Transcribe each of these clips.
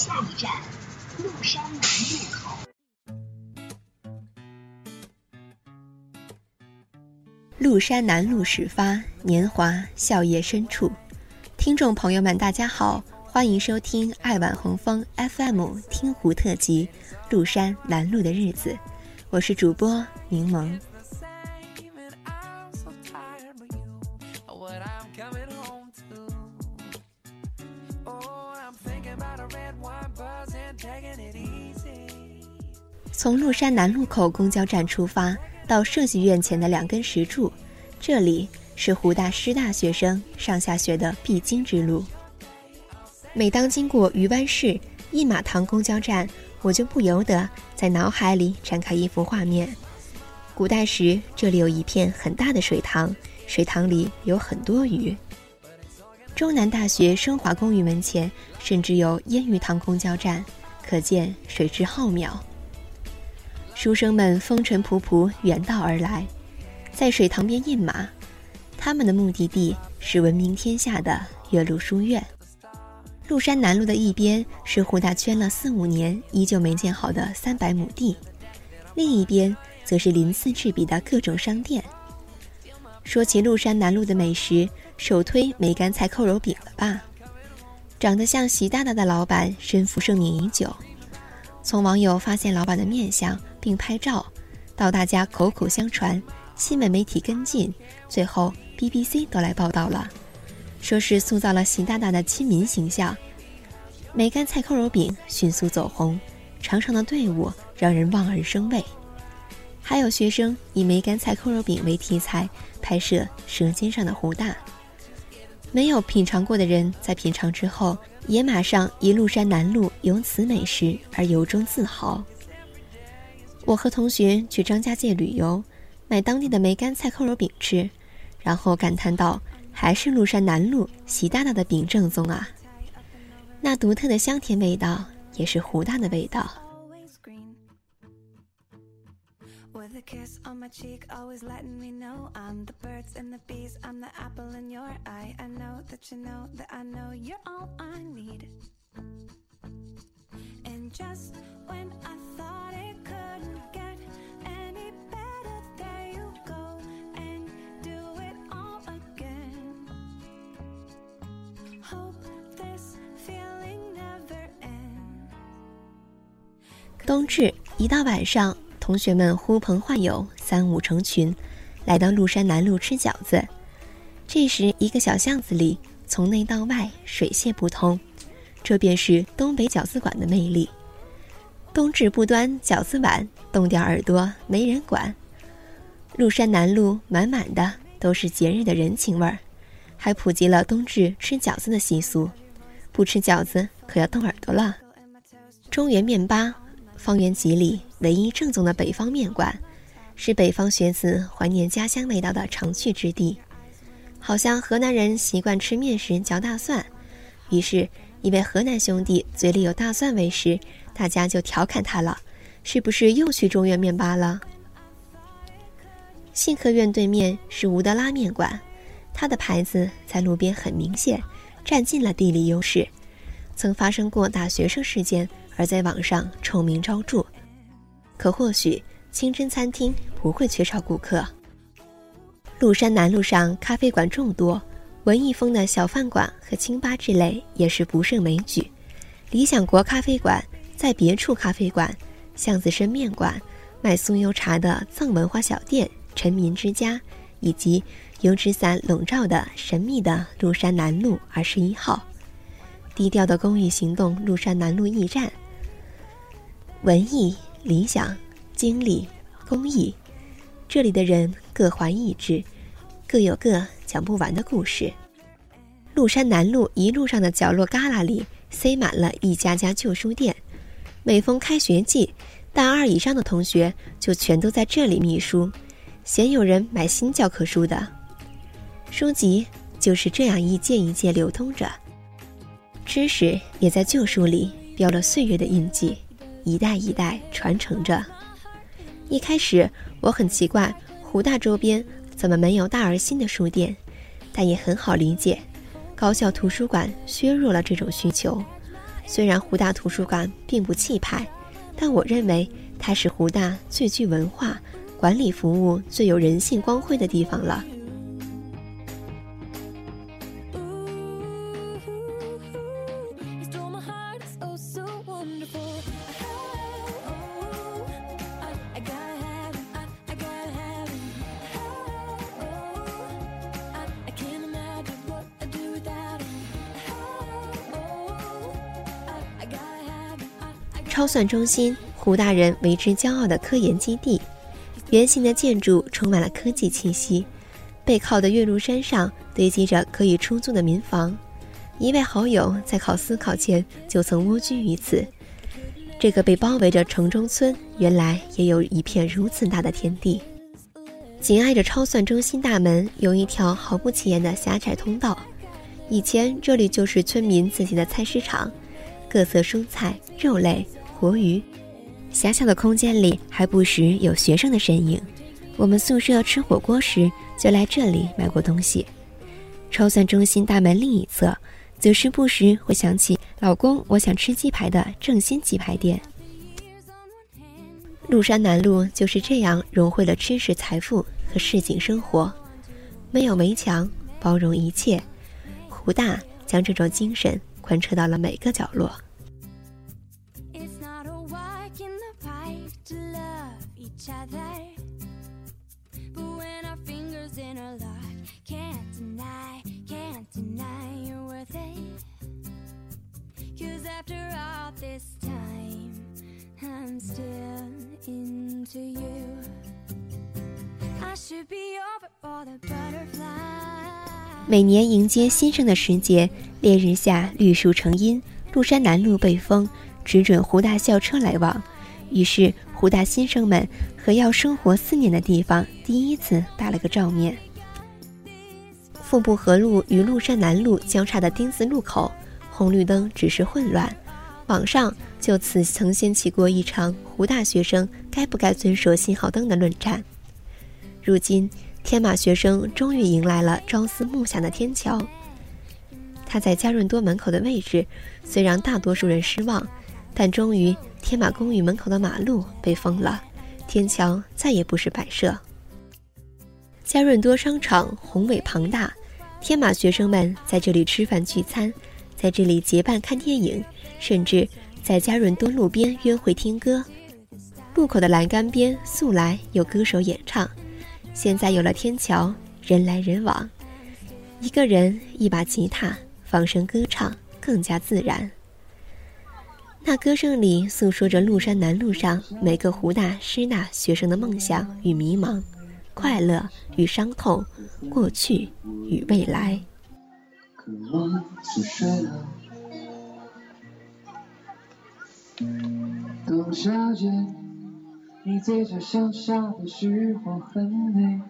下一站，麓山南路口。麓山南路始发，年华笑靥深处。听众朋友们，大家好，欢迎收听爱晚红枫 FM 听湖特辑《麓山南路的日子》，我是主播柠檬。从麓山南路口公交站出发，到设计院前的两根石柱，这里是湖大师大学生上下学的必经之路。每当经过鱼湾市印马塘公交站，我就不由得在脑海里展开一幅画面：古代时，这里有一片很大的水塘，水塘里有很多鱼。中南大学升华公寓门前甚至有烟鱼塘公交站，可见水质浩渺。书生们风尘仆仆远道而来，在水塘边印马。他们的目的地是闻名天下的岳麓书院。麓山南路的一边是胡大圈了四五年依旧没建好的三百亩地，另一边则是鳞次栉比的各种商店。说起麓山南路的美食，首推梅干菜扣肉饼了吧？长得像习大大的老板身负盛名已久。从网友发现老板的面相并拍照，到大家口口相传，新闻媒体跟进，最后 BBC 都来报道了，说是塑造了习大大的亲民形象。梅干菜扣肉饼迅速走红，长长的队伍让人望而生畏。还有学生以梅干菜扣肉饼为题材拍摄《舌尖上的湖大》，没有品尝过的人在品尝之后。也马上以麓山南路有此美食而由衷自豪。我和同学去张家界旅游，买当地的梅干菜扣肉饼吃，然后感叹道：“还是麓山南路习大大的饼正宗啊！”那独特的香甜味道，也是湖大的味道。冬至一到晚上。同学们呼朋唤友，三五成群，来到麓山南路吃饺子。这时，一个小巷子里，从内到外水泄不通，这便是东北饺子馆的魅力。冬至不端饺子碗，冻掉耳朵没人管。麓山南路满满的都是节日的人情味儿，还普及了冬至吃饺子的习俗。不吃饺子可要冻耳朵了。中原面吧。方圆几里唯一正宗的北方面馆，是北方学子怀念家乡味道的常去之地。好像河南人习惯吃面时嚼大蒜，于是，一位河南兄弟嘴里有大蒜味时，大家就调侃他了：“是不是又去中原面吧了？”信和院对面是吴德拉面馆，它的牌子在路边很明显，占尽了地理优势。曾发生过大学生事件。而在网上臭名昭著，可或许清真餐厅不会缺少顾客。麓山南路上咖啡馆众多，文艺风的小饭馆和清吧之类也是不胜枚举。理想国咖啡馆、在别处咖啡馆、巷子深面馆、卖酥油茶的藏文化小店、臣民之家，以及油纸伞笼罩的神秘的麓山南路二十一号，低调的公益行动麓山南路驿站。文艺、理想、经历、公益，这里的人各怀异志，各有各讲不完的故事。麓山南路一路上的角落旮旯里塞满了一家家旧书店，每逢开学季，大二以上的同学就全都在这里觅书，鲜有人买新教科书的。书籍就是这样一件一件流通着，知识也在旧书里标了岁月的印记。一代一代传承着。一开始我很奇怪，湖大周边怎么没有大而新的书店，但也很好理解，高校图书馆削弱了这种需求。虽然湖大图书馆并不气派，但我认为它是湖大最具文化、管理服务最有人性光辉的地方了。超算中心，胡大人为之骄傲的科研基地。圆形的建筑充满了科技气息，背靠的岳麓山上堆积着可以出租的民房。一位好友在考司考前就曾蜗居于此。这个被包围着城中村，原来也有一片如此大的天地。紧挨着超算中心大门，有一条毫不起眼的狭窄通道。以前这里就是村民自己的菜市场，各色蔬菜、肉类。活鱼，狭小的空间里还不时有学生的身影。我们宿舍吃火锅时就来这里买过东西。超算中心大门另一侧，则是不时会想起“老公，我想吃鸡排”的正新鸡排店。麓山南路就是这样融汇了知识财富和市井生活，没有围墙，包容一切。湖大将这种精神贯彻到了每个角落。每年迎接新生的时节，烈日下绿树成荫，麓山南路被封，只准湖大校车来往。于是，湖大新生们和要生活四年的地方第一次打了个照面。富布河路与麓山南路交叉的丁字路口，红绿灯只是混乱。网上就此曾掀起过一场湖大学生该不该遵守信号灯的论战。如今，天马学生终于迎来了朝思暮想的天桥。它在加润多门口的位置，虽让大多数人失望，但终于天马公寓门口的马路被封了，天桥再也不是摆设。加润多商场宏伟庞大，天马学生们在这里吃饭聚餐，在这里结伴看电影。甚至在加润多路边约会听歌，路口的栏杆边素来有歌手演唱，现在有了天桥，人来人往，一个人一把吉他放声歌唱，更加自然。那歌声里诉说着麓山南路上每个湖大师大学生的梦想与迷茫，快乐与伤痛，过去与未来。董小姐，你嘴角向下的时候很美，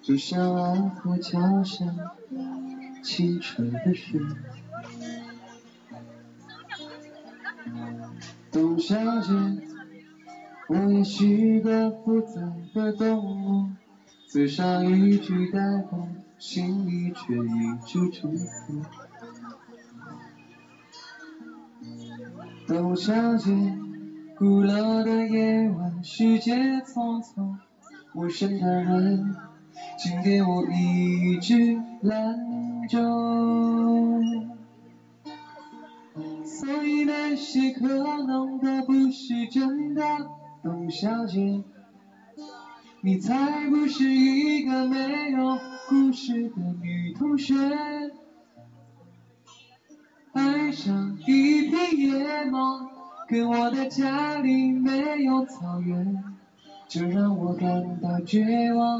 就像安河桥下清澈的水。董小姐，我也是个复杂的动物，嘴上一句带过，心里却一直祝福。董小姐，古老的夜晚，世界匆匆，陌生的人，请给我一支兰州。所以那些可能都不是真的，董小姐，你才不是一个没有故事的女同学。爱上一匹野马，可我的家里没有草原，这让我感到绝望。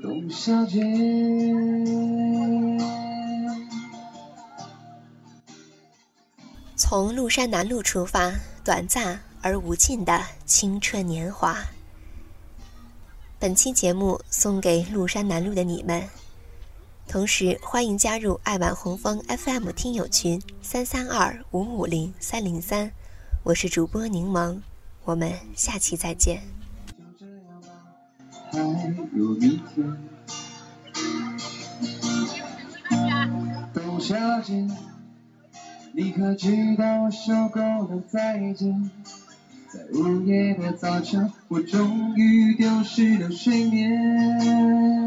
董小姐，从麓山南路出发，短暂而无尽的青春年华。本期节目送给麓山南路的你们。同时，欢迎加入爱晚红枫 FM 听友群三三二五五零三零三，我是主播柠檬，我们下期再见。董小姐，你可知道我受够了再见？在午夜的早晨，我终于丢失了睡眠。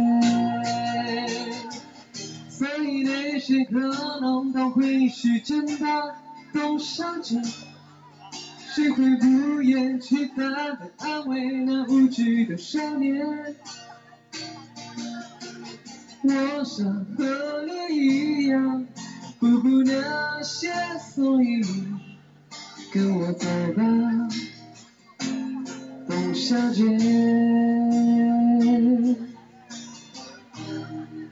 谁可能都会是真的，董小姐。谁会不厌其烦地安慰那无知的少年？我想和你一样，不顾那些，所以跟我走吧，董小姐，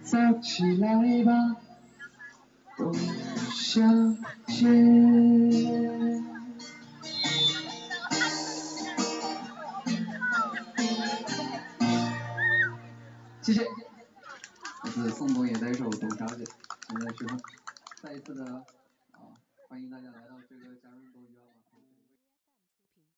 走起来吧，小姐。谢谢，这是宋冬野的一首《董小姐》，现在是再一次的